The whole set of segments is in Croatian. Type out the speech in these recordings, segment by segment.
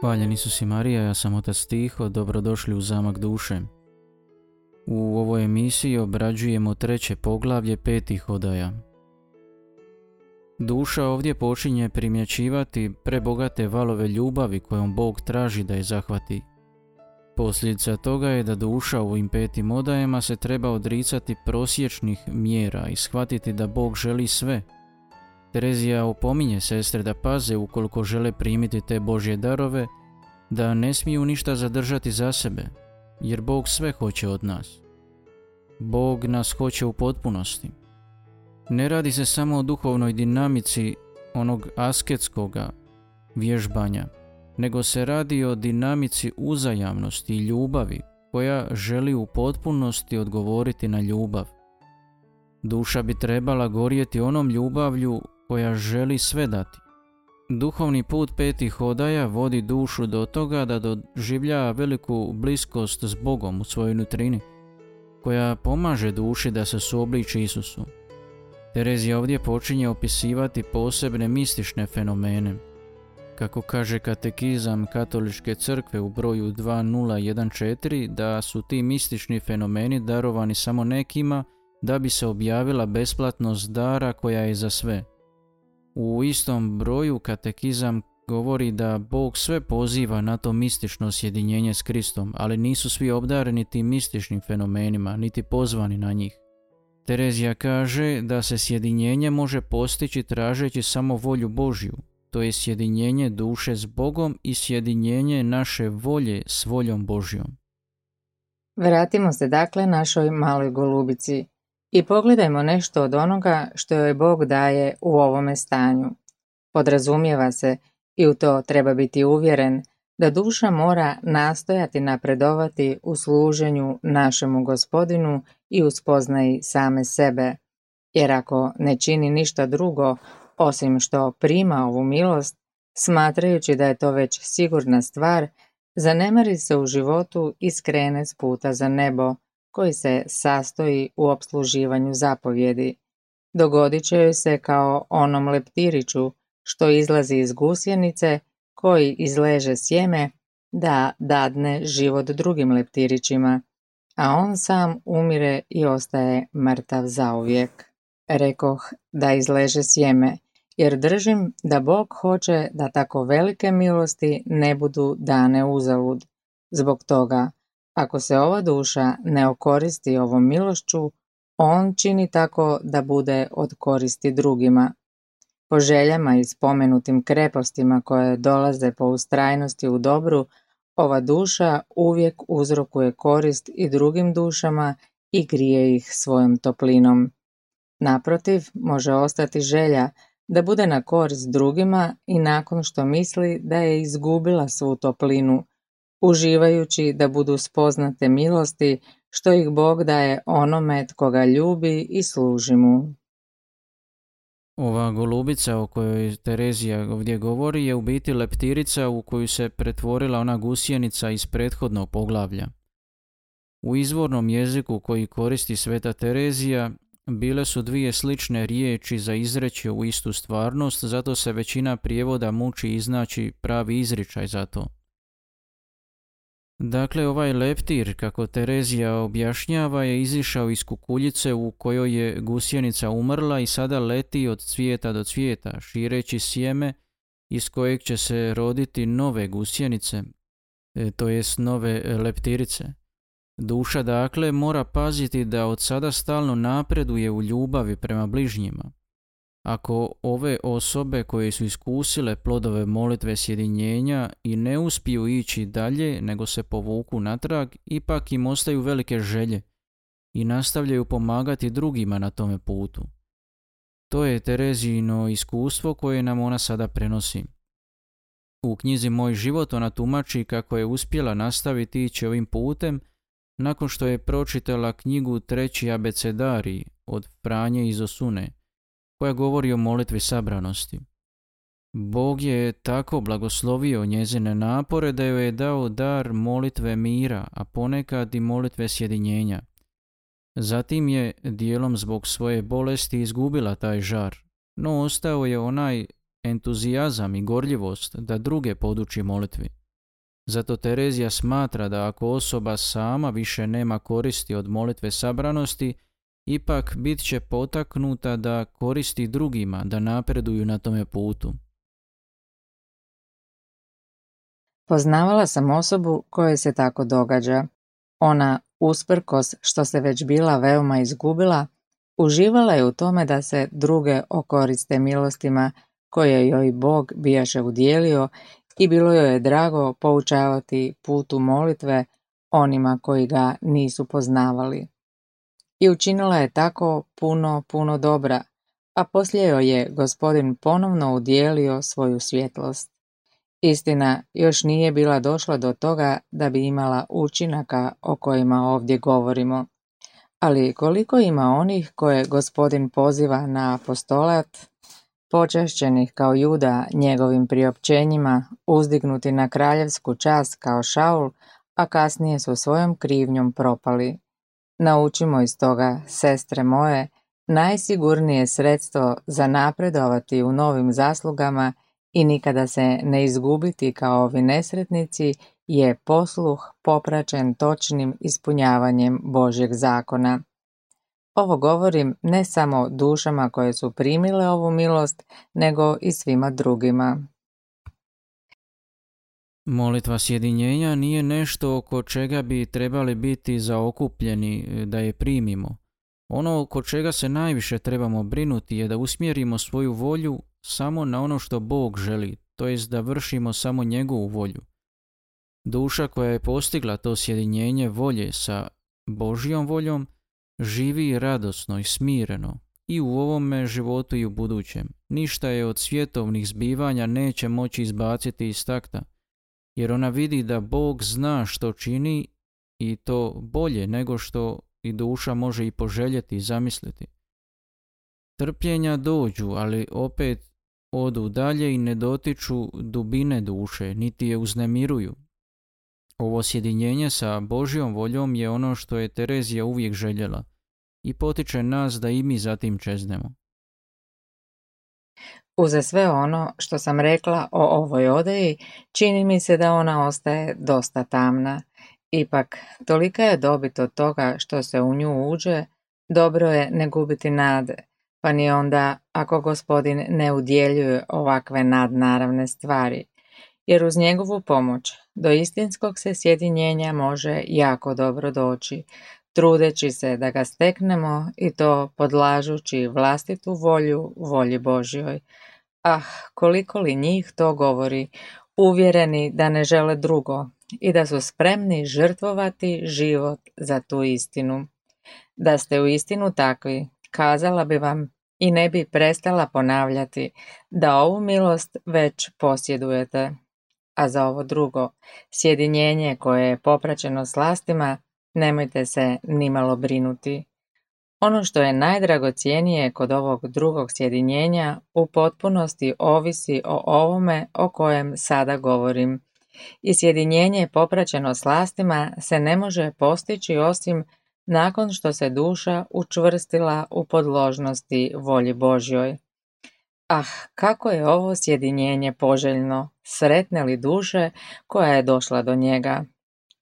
Hvaljen Isus i Marija, ja sam otac Tiho, dobrodošli u zamak duše. U ovoj emisiji obrađujemo treće poglavlje petih odaja. Duša ovdje počinje primjećivati prebogate valove ljubavi kojom Bog traži da je zahvati. Posljedica toga je da duša u ovim petim odajama se treba odricati prosječnih mjera i shvatiti da Bog želi sve – Terezija opominje sestre da paze ukoliko žele primiti te Božje darove, da ne smiju ništa zadržati za sebe, jer Bog sve hoće od nas. Bog nas hoće u potpunosti. Ne radi se samo o duhovnoj dinamici onog asketskoga vježbanja, nego se radi o dinamici uzajamnosti i ljubavi koja želi u potpunosti odgovoriti na ljubav. Duša bi trebala gorjeti onom ljubavlju koja želi sve dati. Duhovni put petih odaja vodi dušu do toga da doživlja veliku bliskost s Bogom u svojoj nutrini, koja pomaže duši da se suobliči Isusu. Terezija ovdje počinje opisivati posebne mistične fenomene. Kako kaže katekizam katoličke crkve u broju 2014 da su ti mistični fenomeni darovani samo nekima da bi se objavila besplatnost dara koja je za sve – u istom broju katekizam govori da Bog sve poziva na to mistično sjedinjenje s Kristom, ali nisu svi obdareni tim mističnim fenomenima, niti pozvani na njih. Terezija kaže da se sjedinjenje može postići tražeći samo volju Božju, to je sjedinjenje duše s Bogom i sjedinjenje naše volje s voljom Božjom. Vratimo se dakle našoj maloj golubici i pogledajmo nešto od onoga što joj Bog daje u ovome stanju. Podrazumijeva se, i u to treba biti uvjeren, da duša mora nastojati napredovati u služenju našemu gospodinu i u same sebe, jer ako ne čini ništa drugo osim što prima ovu milost, smatrajući da je to već sigurna stvar, zanemari se u životu i skrene s puta za nebo, koji se sastoji u obsluživanju zapovjedi. Dogodit će joj se kao onom leptiriću što izlazi iz gusjenice koji izleže sjeme da dadne život drugim leptirićima, a on sam umire i ostaje mrtav zauvijek. Rekoh da izleže sjeme, jer držim da Bog hoće da tako velike milosti ne budu dane uzalud. Zbog toga, ako se ova duša ne okoristi ovom milošću, on čini tako da bude od koristi drugima. Po željama i spomenutim krepostima koje dolaze po ustrajnosti u dobru, ova duša uvijek uzrokuje korist i drugim dušama i grije ih svojom toplinom. Naprotiv, može ostati želja da bude na korist drugima i nakon što misli da je izgubila svu toplinu, uživajući da budu spoznate milosti što ih Bog daje onome tko ga ljubi i služi mu. Ova golubica o kojoj Terezija ovdje govori je u biti leptirica u koju se pretvorila ona gusjenica iz prethodnog poglavlja. U izvornom jeziku koji koristi sveta Terezija bile su dvije slične riječi za izreći u istu stvarnost, zato se većina prijevoda muči iznaći pravi izričaj za to. Dakle, ovaj leptir, kako Terezija objašnjava, je izišao iz kukuljice u kojoj je gusjenica umrla i sada leti od cvijeta do cvijeta, šireći sjeme iz kojeg će se roditi nove gusjenice, e, to jest nove leptirice. Duša dakle mora paziti da od sada stalno napreduje u ljubavi prema bližnjima. Ako ove osobe koje su iskusile plodove molitve sjedinjenja i ne uspiju ići dalje nego se povuku natrag, ipak im ostaju velike želje i nastavljaju pomagati drugima na tome putu. To je Terezino iskustvo koje nam ona sada prenosi. U knjizi Moj život ona tumači kako je uspjela nastaviti ići ovim putem nakon što je pročitala knjigu Treći abecedari od Franje iz Osune – koja govori o molitvi sabranosti. Bog je tako blagoslovio njezine napore da joj je dao dar molitve mira, a ponekad i molitve sjedinjenja. Zatim je dijelom zbog svoje bolesti izgubila taj žar, no ostao je onaj entuzijazam i gorljivost da druge poduči molitvi. Zato Terezija smatra da ako osoba sama više nema koristi od molitve sabranosti, ipak bit će potaknuta da koristi drugima, da napreduju na tome putu. Poznavala sam osobu kojoj se tako događa. Ona, usprkos što se već bila veoma izgubila, uživala je u tome da se druge okoriste milostima koje joj Bog bijaše udjelio i bilo joj je drago poučavati putu molitve onima koji ga nisu poznavali. I učinila je tako puno, puno dobra, a poslije joj je gospodin ponovno udjelio svoju svjetlost. Istina još nije bila došla do toga da bi imala učinaka o kojima ovdje govorimo. Ali koliko ima onih koje gospodin poziva na apostolat, počašćenih kao juda njegovim priopćenjima, uzdignuti na kraljevsku čast kao Šaul, a kasnije su svojom krivnjom propali. Naučimo iz toga, sestre moje, najsigurnije sredstvo za napredovati u novim zaslugama i nikada se ne izgubiti kao ovi nesretnici je posluh popraćen točnim ispunjavanjem Božjeg zakona. Ovo govorim ne samo dušama koje su primile ovu milost, nego i svima drugima. Molitva sjedinjenja nije nešto oko čega bi trebali biti zaokupljeni e, da je primimo. Ono oko čega se najviše trebamo brinuti je da usmjerimo svoju volju samo na ono što Bog želi, to jest da vršimo samo njegovu volju. Duša koja je postigla to sjedinjenje volje sa Božjom voljom živi radosno i smireno i u ovome životu i u budućem. Ništa je od svjetovnih zbivanja neće moći izbaciti iz takta, jer ona vidi da Bog zna što čini i to bolje nego što i duša može i poželjeti i zamisliti. Trpljenja dođu, ali opet odu dalje i ne dotiču dubine duše, niti je uznemiruju. Ovo sjedinjenje sa Božjom voljom je ono što je Terezija uvijek željela i potiče nas da i mi zatim čeznemo. Uze sve ono što sam rekla o ovoj odeji, čini mi se da ona ostaje dosta tamna. Ipak, tolika je dobit od toga što se u nju uđe, dobro je ne gubiti nade, pa ni onda ako gospodin ne udjeljuje ovakve nadnaravne stvari, jer uz njegovu pomoć do istinskog se sjedinjenja može jako dobro doći, trudeći se da ga steknemo i to podlažući vlastitu volju volji Božjoj. Ah, koliko li njih to govori, uvjereni da ne žele drugo i da su spremni žrtvovati život za tu istinu. Da ste u istinu takvi, kazala bi vam i ne bi prestala ponavljati da ovu milost već posjedujete. A za ovo drugo, sjedinjenje koje je popraćeno slastima, nemojte se nimalo brinuti. Ono što je najdragocijenije kod ovog drugog sjedinjenja u potpunosti ovisi o ovome o kojem sada govorim. I sjedinjenje popraćeno slastima se ne može postići osim nakon što se duša učvrstila u podložnosti volji Božjoj. Ah, kako je ovo sjedinjenje poželjno, sretne li duše koja je došla do njega.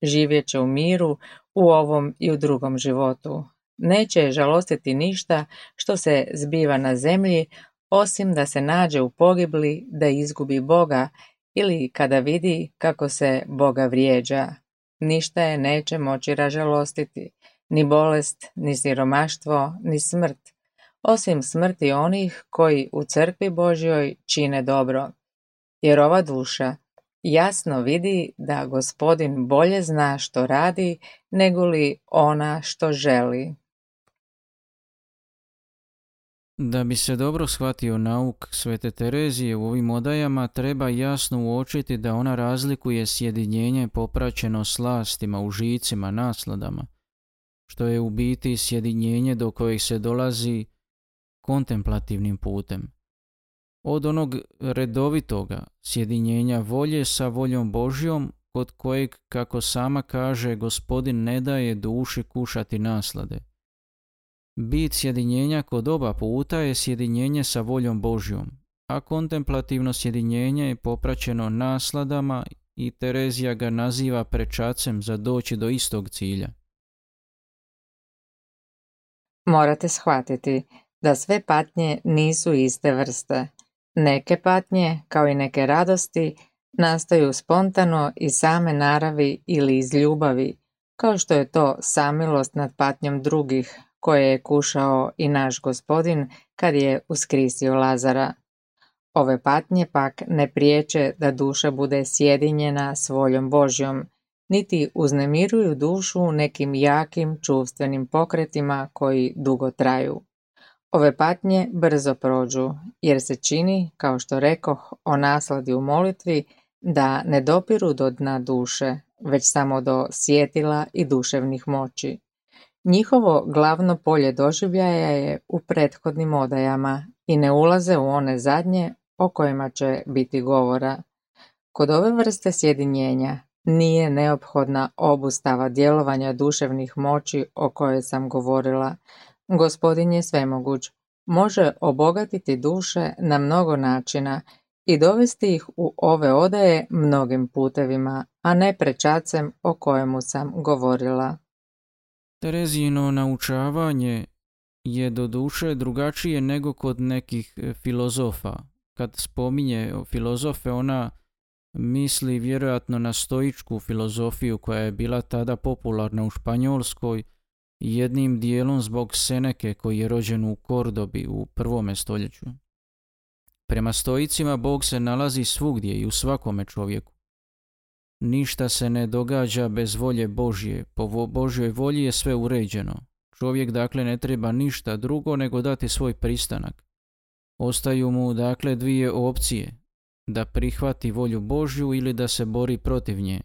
Živjet će u miru u ovom i u drugom životu. Neće žalostiti ništa što se zbiva na zemlji, osim da se nađe u pogibli da izgubi Boga ili kada vidi kako se Boga vrijeđa. Ništa je neće moći ražalostiti, ni bolest, ni siromaštvo, ni smrt, osim smrti onih koji u crkvi Božjoj čine dobro. Jer ova duša jasno vidi da gospodin bolje zna što radi nego li ona što želi. Da bi se dobro shvatio nauk Svete Terezije u ovim odajama, treba jasno uočiti da ona razlikuje sjedinjenje popraćeno slastima, užicima, nasladama, što je u biti sjedinjenje do kojeg se dolazi kontemplativnim putem. Od onog redovitoga sjedinjenja volje sa voljom Božjom, kod kojeg, kako sama kaže, gospodin ne daje duši kušati naslade. Bit sjedinjenja kod oba puta je sjedinjenje sa voljom Božjom, a kontemplativno sjedinjenje je popraćeno nasladama i Terezija ga naziva prečacem za doći do istog cilja. Morate shvatiti da sve patnje nisu iste vrste. Neke patnje, kao i neke radosti, nastaju spontano iz same naravi ili iz ljubavi, kao što je to samilost nad patnjom drugih, koje je kušao i naš gospodin kad je uskrisio Lazara. Ove patnje pak ne priječe da duša bude sjedinjena s voljom Božjom, niti uznemiruju dušu nekim jakim čuvstvenim pokretima koji dugo traju. Ove patnje brzo prođu, jer se čini, kao što rekoh o nasladi u molitvi, da ne dopiru do dna duše, već samo do sjetila i duševnih moći. Njihovo glavno polje doživljaja je u prethodnim odajama i ne ulaze u one zadnje o kojima će biti govora. Kod ove vrste sjedinjenja nije neophodna obustava djelovanja duševnih moći o kojoj sam govorila. Gospodin je svemoguć, može obogatiti duše na mnogo načina i dovesti ih u ove odaje mnogim putevima, a ne prečacem o kojemu sam govorila. Terezino naučavanje je do duše drugačije nego kod nekih e, filozofa. Kad spominje filozofe, ona misli vjerojatno na stoičku filozofiju koja je bila tada popularna u Španjolskoj jednim dijelom zbog Seneke koji je rođen u Kordobi u prvome stoljeću. Prema stoicima Bog se nalazi svugdje i u svakome čovjeku. Ništa se ne događa bez volje Božje, po Božjoj volji je sve uređeno. Čovjek dakle ne treba ništa drugo nego dati svoj pristanak. Ostaju mu dakle dvije opcije, da prihvati volju Božju ili da se bori protiv nje.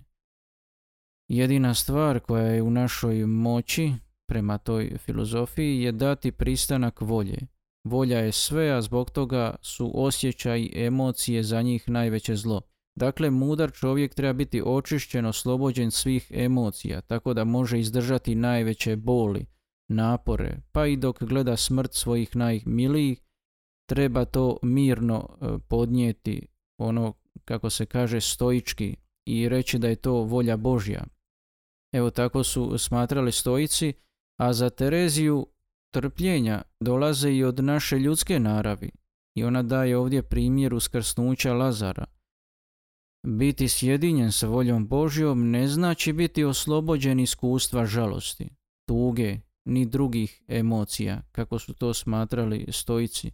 Jedina stvar koja je u našoj moći, prema toj filozofiji, je dati pristanak volje. Volja je sve, a zbog toga su osjećaj i emocije za njih najveće zlo. Dakle, mudar čovjek treba biti očišćen, oslobođen svih emocija, tako da može izdržati najveće boli, napore, pa i dok gleda smrt svojih najmilijih, treba to mirno e, podnijeti, ono kako se kaže stoički i reći da je to volja Božja. Evo tako su smatrali stoici, a za Tereziju trpljenja dolaze i od naše ljudske naravi i ona daje ovdje primjer uskrsnuća Lazara. Biti sjedinjen sa voljom Božjom ne znači biti oslobođen iskustva žalosti, tuge, ni drugih emocija, kako su to smatrali stoici.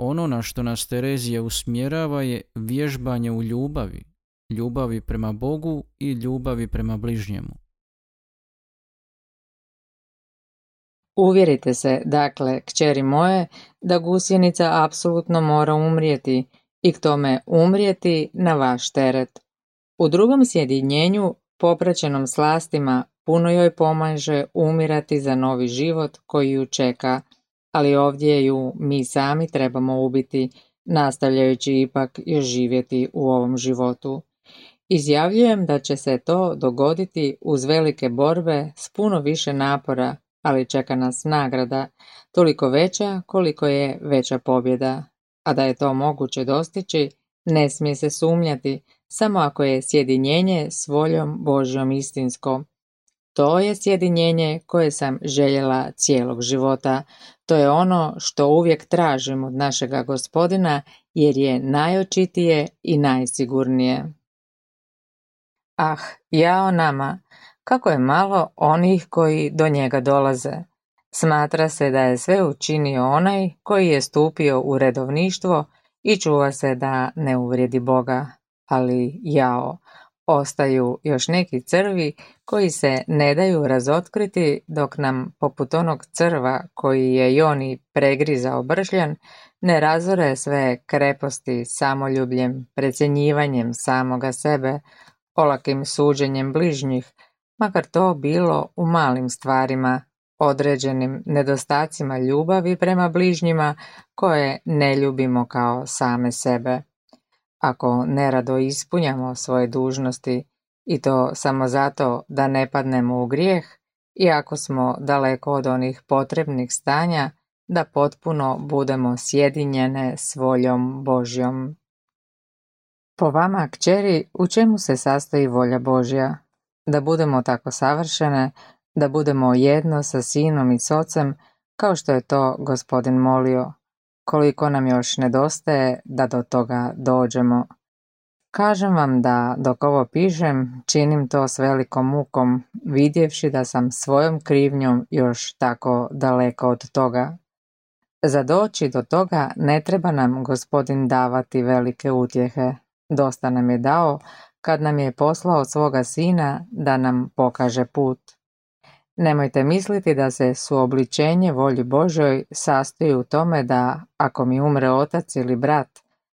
Ono na što nas Terezija usmjerava je vježbanje u ljubavi, ljubavi prema Bogu i ljubavi prema bližnjemu. Uvjerite se, dakle, kćeri moje, da gusjenica apsolutno mora umrijeti i k tome umrijeti na vaš teret. U drugom sjedinjenju, popraćenom slastima, puno joj pomaže umirati za novi život koji ju čeka, ali ovdje ju mi sami trebamo ubiti, nastavljajući ipak još živjeti u ovom životu. Izjavljujem da će se to dogoditi uz velike borbe s puno više napora, ali čeka nas nagrada, toliko veća koliko je veća pobjeda a da je to moguće dostići, ne smije se sumnjati, samo ako je sjedinjenje s voljom Božjom istinsko. To je sjedinjenje koje sam željela cijelog života. To je ono što uvijek tražim od našega gospodina jer je najočitije i najsigurnije. Ah, jao nama, kako je malo onih koji do njega dolaze. Smatra se da je sve učinio onaj koji je stupio u redovništvo i čuva se da ne uvrijedi Boga, ali jao, ostaju još neki crvi koji se ne daju razotkriti dok nam poput onog crva koji je Joni pregrizao bršljan ne razore sve kreposti samoljubljem, precjenjivanjem samoga sebe, olakim suđenjem bližnjih, makar to bilo u malim stvarima, određenim nedostacima ljubavi prema bližnjima koje ne ljubimo kao same sebe. Ako nerado ispunjamo svoje dužnosti i to samo zato da ne padnemo u grijeh, i ako smo daleko od onih potrebnih stanja, da potpuno budemo sjedinjene s voljom Božjom. Po vama, kćeri, u čemu se sastoji volja Božja? Da budemo tako savršene, da budemo jedno sa sinom i s ocem, kao što je to gospodin molio. Koliko nam još nedostaje da do toga dođemo. Kažem vam da dok ovo pišem, činim to s velikom mukom, vidjevši da sam svojom krivnjom još tako daleko od toga. Za doći do toga ne treba nam gospodin davati velike utjehe. Dosta nam je dao kad nam je poslao svoga sina da nam pokaže put. Nemojte misliti da se suobličenje volji Božoj sastoji u tome da ako mi umre otac ili brat,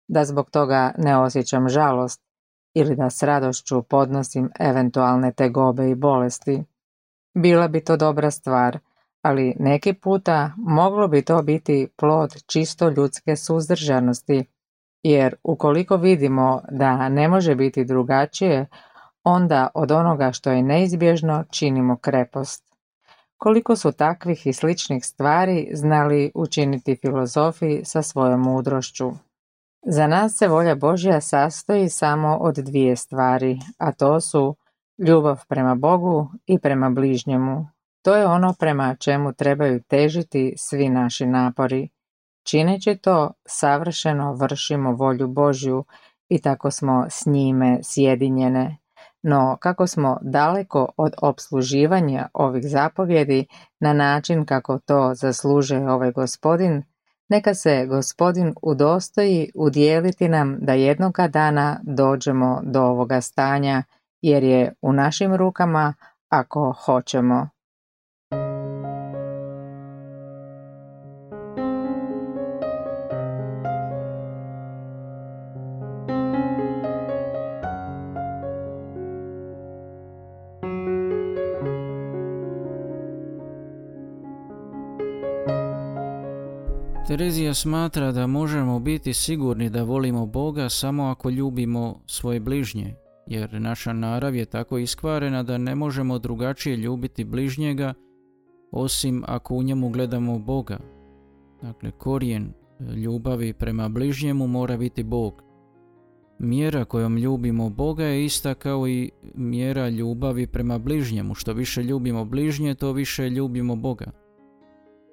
da zbog toga ne osjećam žalost ili da s radošću podnosim eventualne tegobe i bolesti. Bila bi to dobra stvar, ali neki puta moglo bi to biti plod čisto ljudske suzdržanosti, jer ukoliko vidimo da ne može biti drugačije, onda od onoga što je neizbježno činimo krepost. Koliko su takvih i sličnih stvari znali učiniti filozofi sa svojom mudrošću. Za nas se volja Božja sastoji samo od dvije stvari, a to su ljubav prema Bogu i prema bližnjemu. To je ono prema čemu trebaju težiti svi naši napori. Čineći to, savršeno vršimo volju Božju i tako smo s njime sjedinjene. No, kako smo daleko od obsluživanja ovih zapovjedi na način kako to zasluže ovaj gospodin, neka se gospodin udostoji udjeliti nam da jednoga dana dođemo do ovoga stanja, jer je u našim rukama ako hoćemo. Terezija smatra da možemo biti sigurni da volimo Boga samo ako ljubimo svoje bližnje, jer naša narav je tako iskvarena da ne možemo drugačije ljubiti bližnjega osim ako u njemu gledamo Boga. Dakle, korijen ljubavi prema bližnjemu mora biti Bog. Mjera kojom ljubimo Boga je ista kao i mjera ljubavi prema bližnjemu. Što više ljubimo bližnje, to više ljubimo Boga.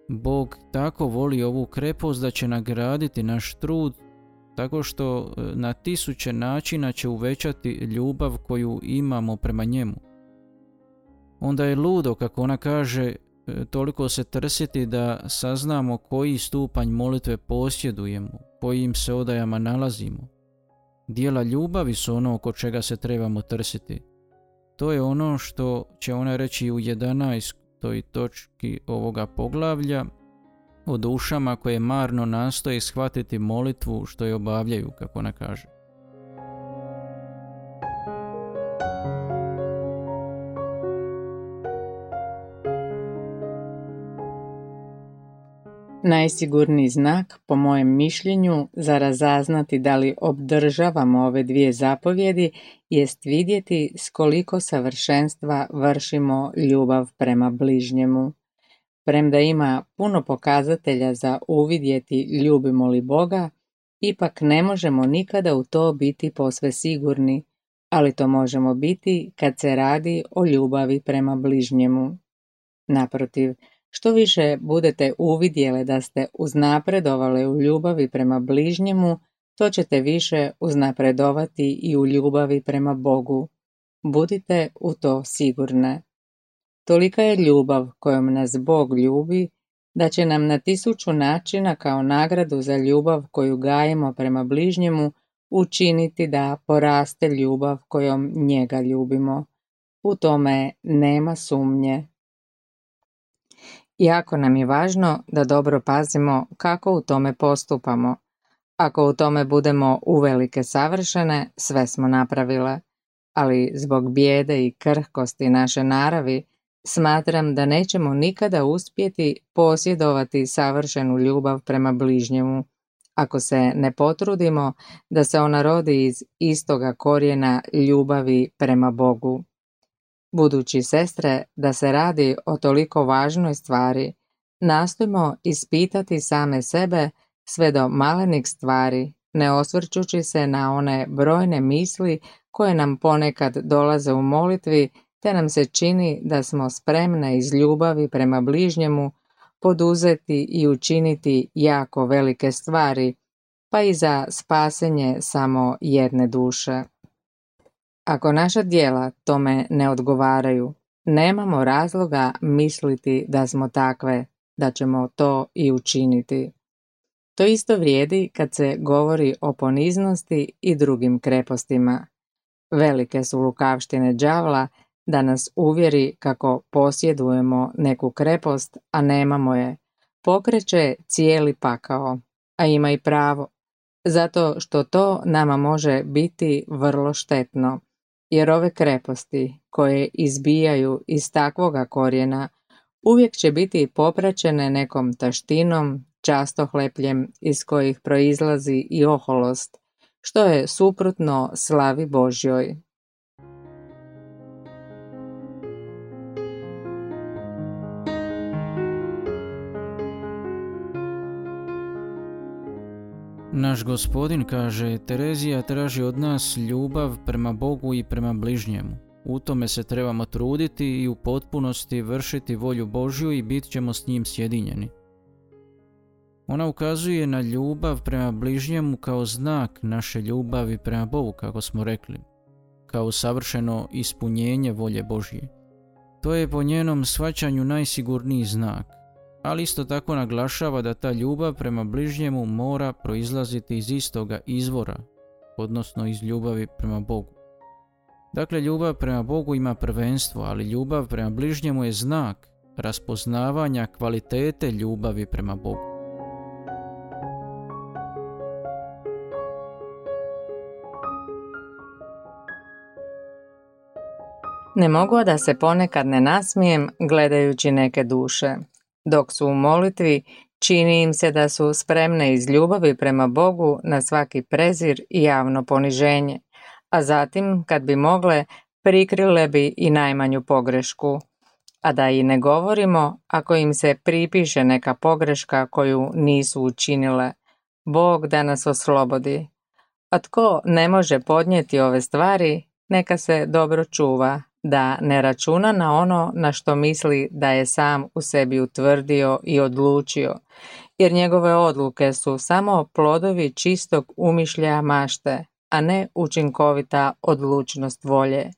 Bog tako voli ovu krepost da će nagraditi naš trud tako što e, na tisuće načina će uvećati ljubav koju imamo prema njemu. Onda je ludo, kako ona kaže, e, toliko se trsiti da saznamo koji stupanj molitve posjedujemo, kojim se odajama nalazimo. Dijela ljubavi su ono oko čega se trebamo trsiti. To je ono što će ona reći u 11 toj točki ovoga poglavlja o dušama koje marno nastoje shvatiti molitvu što je obavljaju, kako ona kaže. Najsigurniji znak, po mojem mišljenju, za razaznati da li obdržavamo ove dvije zapovjedi, jest vidjeti s koliko savršenstva vršimo ljubav prema bližnjemu. Premda ima puno pokazatelja za uvidjeti ljubimo li Boga, ipak ne možemo nikada u to biti posve sigurni, ali to možemo biti kad se radi o ljubavi prema bližnjemu. Naprotiv, što više budete uvidjele da ste uznapredovale u ljubavi prema bližnjemu, to ćete više uznapredovati i u ljubavi prema Bogu. Budite u to sigurne. Tolika je ljubav kojom nas Bog ljubi, da će nam na tisuću načina kao nagradu za ljubav koju gajemo prema bližnjemu učiniti da poraste ljubav kojom njega ljubimo. U tome nema sumnje. Jako nam je važno da dobro pazimo kako u tome postupamo. Ako u tome budemo uvelike savršene, sve smo napravile. Ali zbog bijede i krhkosti naše naravi, smatram da nećemo nikada uspjeti posjedovati savršenu ljubav prema bližnjemu, ako se ne potrudimo da se ona rodi iz istoga korijena ljubavi prema Bogu. Budući sestre da se radi o toliko važnoj stvari, nastojimo ispitati same sebe sve do malenih stvari, ne osvrćući se na one brojne misli koje nam ponekad dolaze u molitvi, te nam se čini da smo spremne iz ljubavi prema bližnjemu poduzeti i učiniti jako velike stvari, pa i za spasenje samo jedne duše. Ako naša dijela tome ne odgovaraju, nemamo razloga misliti da smo takve, da ćemo to i učiniti. To isto vrijedi kad se govori o poniznosti i drugim krepostima. Velike su lukavštine đavla da nas uvjeri kako posjedujemo neku krepost, a nemamo je. Pokreće cijeli pakao, a ima i pravo, zato što to nama može biti vrlo štetno, jer ove kreposti koje izbijaju iz takvoga korijena uvijek će biti popraćene nekom taštinom, častohlepljem iz kojih proizlazi i oholost, što je suprotno slavi Božjoj. Naš gospodin kaže, Terezija traži od nas ljubav prema Bogu i prema bližnjemu. U tome se trebamo truditi i u potpunosti vršiti volju Božju i bit ćemo s njim sjedinjeni. Ona ukazuje na ljubav prema bližnjemu kao znak naše ljubavi prema Bogu, kako smo rekli, kao savršeno ispunjenje volje Božje. To je po njenom svačanju najsigurniji znak, ali isto tako naglašava da ta ljubav prema bližnjemu mora proizlaziti iz istoga izvora, odnosno iz ljubavi prema Bogu. Dakle, ljubav prema Bogu ima prvenstvo, ali ljubav prema bližnjemu je znak raspoznavanja kvalitete ljubavi prema Bogu. Ne mogu da se ponekad ne nasmijem gledajući neke duše. Dok su u molitvi, čini im se da su spremne iz ljubavi prema Bogu na svaki prezir i javno poniženje, a zatim, kad bi mogle, prikrile bi i najmanju pogrešku. A da i ne govorimo ako im se pripiše neka pogreška koju nisu učinile. Bog da nas oslobodi. A tko ne može podnijeti ove stvari, neka se dobro čuva, da ne računa na ono na što misli da je sam u sebi utvrdio i odlučio, jer njegove odluke su samo plodovi čistog umišljaja mašte, a ne učinkovita odlučnost volje,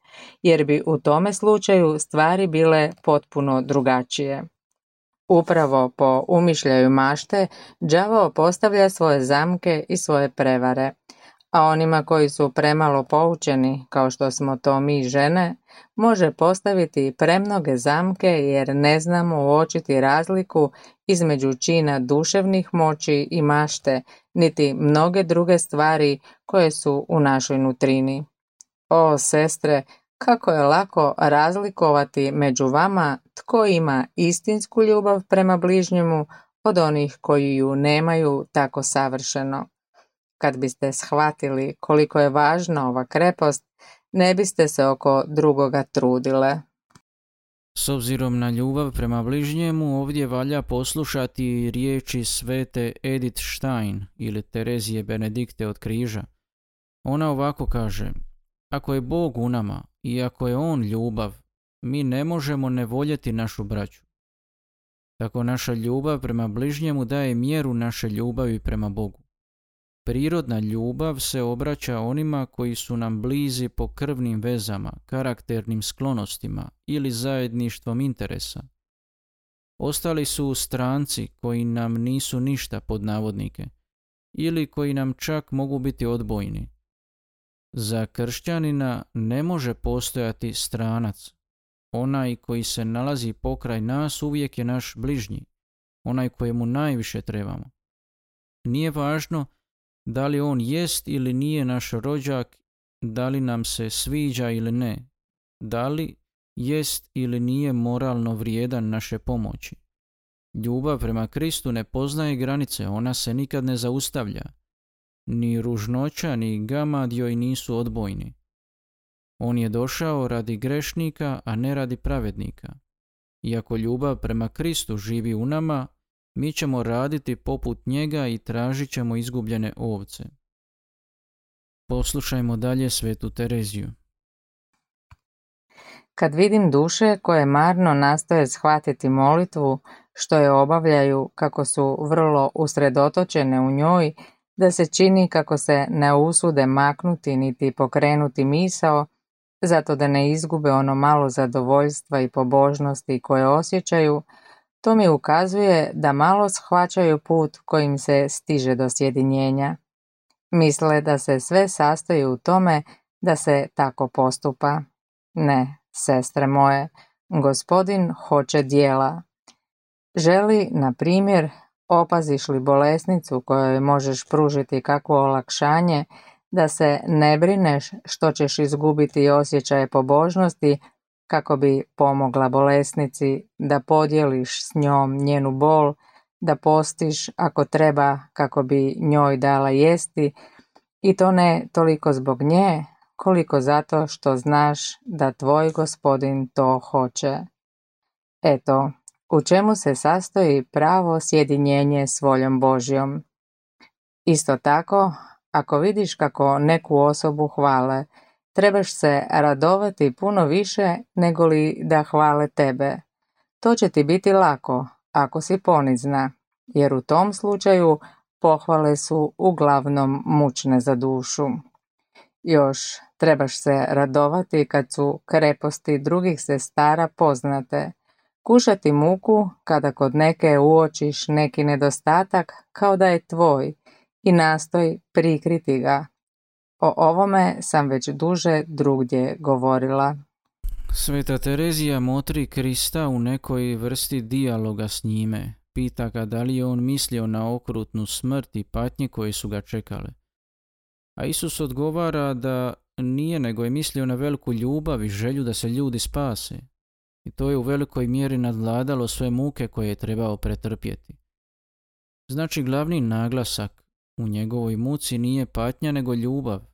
jer bi u tome slučaju stvari bile potpuno drugačije. Upravo po umišljaju mašte, đavao postavlja svoje zamke i svoje prevare, a onima koji su premalo poučeni, kao što smo to mi žene, može postaviti premnoge zamke jer ne znamo uočiti razliku između čina duševnih moći i mašte, niti mnoge druge stvari koje su u našoj nutrini. O, sestre, kako je lako razlikovati među vama tko ima istinsku ljubav prema bližnjemu od onih koji ju nemaju tako savršeno. Kad biste shvatili koliko je važna ova krepost, ne biste se oko drugoga trudile. S obzirom na ljubav prema bližnjemu, ovdje valja poslušati riječi svete Edith Stein ili Terezije Benedikte od križa. Ona ovako kaže, ako je Bog u nama i ako je On ljubav, mi ne možemo ne voljeti našu braću. Tako naša ljubav prema bližnjemu daje mjeru naše ljubavi prema Bogu. Prirodna ljubav se obraća onima koji su nam blizi po krvnim vezama, karakternim sklonostima ili zajedništvom interesa. Ostali su stranci koji nam nisu ništa pod navodnike ili koji nam čak mogu biti odbojni. Za kršćanina ne može postojati stranac. Onaj koji se nalazi pokraj nas uvijek je naš bližnji, onaj kojemu najviše trebamo. Nije važno da li on jest ili nije naš rođak, da li nam se sviđa ili ne, da li jest ili nije moralno vrijedan naše pomoći. Ljubav prema Kristu ne poznaje granice, ona se nikad ne zaustavlja. Ni ružnoća, ni gamad joj nisu odbojni. On je došao radi grešnika, a ne radi pravednika. Iako ljubav prema Kristu živi u nama, mi ćemo raditi poput njega i tražit ćemo izgubljene ovce. Poslušajmo dalje svetu Tereziju. Kad vidim duše koje marno nastoje shvatiti molitvu, što je obavljaju kako su vrlo usredotočene u njoj, da se čini kako se ne usude maknuti niti pokrenuti misao, zato da ne izgube ono malo zadovoljstva i pobožnosti koje osjećaju, to mi ukazuje da malo shvaćaju put kojim se stiže do sjedinjenja. Misle da se sve sastoji u tome da se tako postupa. Ne, sestre moje, gospodin hoće dijela. Želi, na primjer, opaziš li bolesnicu kojoj možeš pružiti kakvo olakšanje, da se ne brineš što ćeš izgubiti osjećaje pobožnosti kako bi pomogla bolesnici, da podijeliš s njom njenu bol, da postiš ako treba kako bi njoj dala jesti i to ne toliko zbog nje, koliko zato što znaš da tvoj gospodin to hoće. Eto, u čemu se sastoji pravo sjedinjenje s voljom Božjom. Isto tako, ako vidiš kako neku osobu hvale, trebaš se radovati puno više nego li da hvale tebe. To će ti biti lako, ako si ponizna, jer u tom slučaju pohvale su uglavnom mučne za dušu. Još trebaš se radovati kad su kreposti drugih sestara poznate. Kušati muku kada kod neke uočiš neki nedostatak kao da je tvoj i nastoj prikriti ga. O ovome sam već duže drugdje govorila. Sveta Terezija motri Krista u nekoj vrsti dijaloga s njime. Pita ga da li je on mislio na okrutnu smrt i patnje koje su ga čekale. A Isus odgovara da nije nego je mislio na veliku ljubav i želju da se ljudi spase. I to je u velikoj mjeri nadvladalo sve muke koje je trebao pretrpjeti. Znači glavni naglasak u njegovoj muci nije patnja nego ljubav,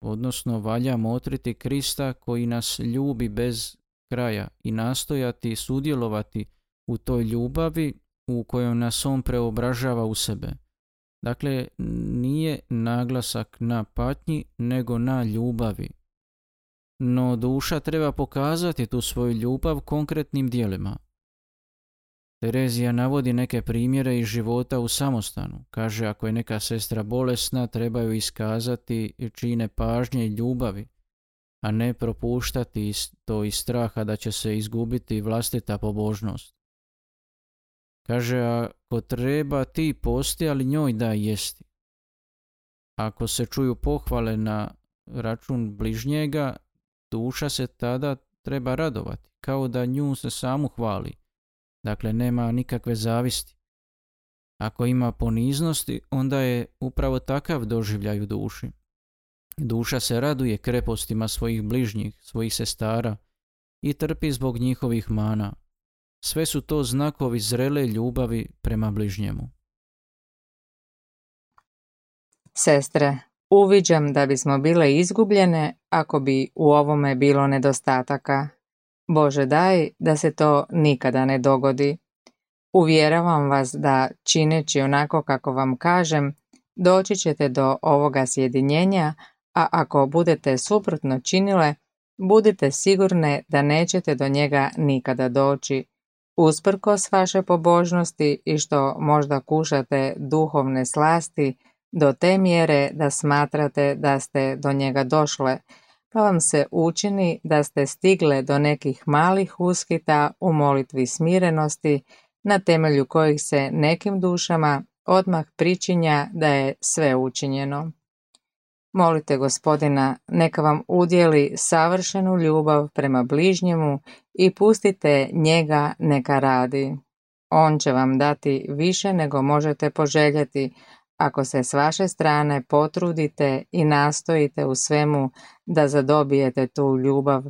odnosno valja motriti Krista koji nas ljubi bez kraja i nastojati sudjelovati u toj ljubavi u kojoj nas on preobražava u sebe. Dakle, nije naglasak na patnji, nego na ljubavi. No duša treba pokazati tu svoju ljubav konkretnim dijelima. Terezija navodi neke primjere iz života u samostanu. Kaže, ako je neka sestra bolesna, trebaju iskazati čine pažnje i ljubavi, a ne propuštati to iz straha da će se izgubiti vlastita pobožnost. Kaže, ako treba ti posti, ali njoj da jesti. Ako se čuju pohvale na račun bližnjega, duša se tada treba radovati, kao da nju se samu hvali. Dakle, nema nikakve zavisti. Ako ima poniznosti, onda je upravo takav doživljaj u duši. Duša se raduje krepostima svojih bližnjih, svojih sestara i trpi zbog njihovih mana. Sve su to znakovi zrele ljubavi prema bližnjemu. Sestre, uviđam da bismo bile izgubljene ako bi u ovome bilo nedostataka. Bože daj da se to nikada ne dogodi. Uvjeravam vas da čineći onako kako vam kažem, doći ćete do ovoga sjedinjenja, a ako budete suprotno činile, budite sigurne da nećete do njega nikada doći, usprkos vaše pobožnosti i što možda kušate duhovne slasti do te mjere da smatrate da ste do njega došle, pa vam se učini da ste stigle do nekih malih uskita u molitvi smirenosti, na temelju kojih se nekim dušama odmah pričinja da je sve učinjeno. Molite gospodina, neka vam udjeli savršenu ljubav prema bližnjemu i pustite njega neka radi. On će vam dati više nego možete poželjeti ako se s vaše strane potrudite i nastojite u svemu da zadobijete tu ljubav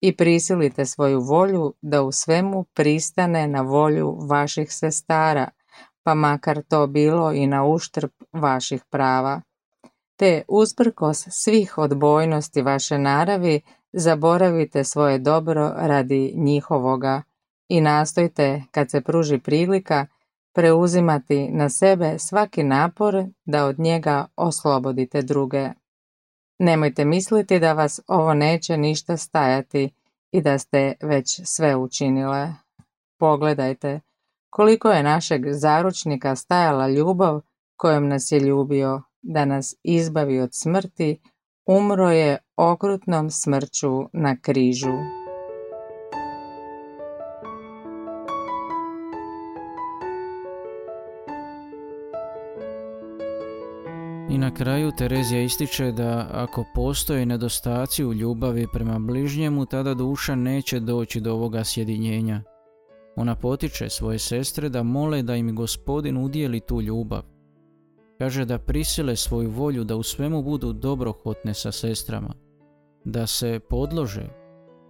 i prisilite svoju volju da u svemu pristane na volju vaših sestara, pa makar to bilo i na uštrb vaših prava. Te usprkos svih odbojnosti vaše naravi zaboravite svoje dobro radi njihovoga i nastojte, kad se pruži prilika, preuzimati na sebe svaki napor da od njega oslobodite druge. Nemojte misliti da vas ovo neće ništa stajati i da ste već sve učinile. Pogledajte koliko je našeg zaručnika stajala ljubav kojom nas je ljubio da nas izbavi od smrti, umro je okrutnom smrću na križu. Na kraju Terezija ističe da ako postoje nedostaci u ljubavi prema bližnjemu, tada duša neće doći do ovoga sjedinjenja. Ona potiče svoje sestre da mole da im gospodin udijeli tu ljubav. Kaže da prisile svoju volju da u svemu budu dobrohotne sa sestrama, da se podlože,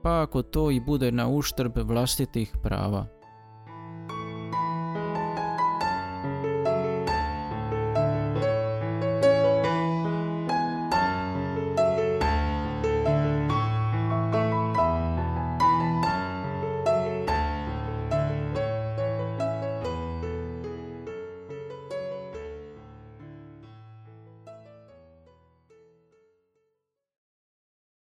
pa ako to i bude na uštrb vlastitih prava.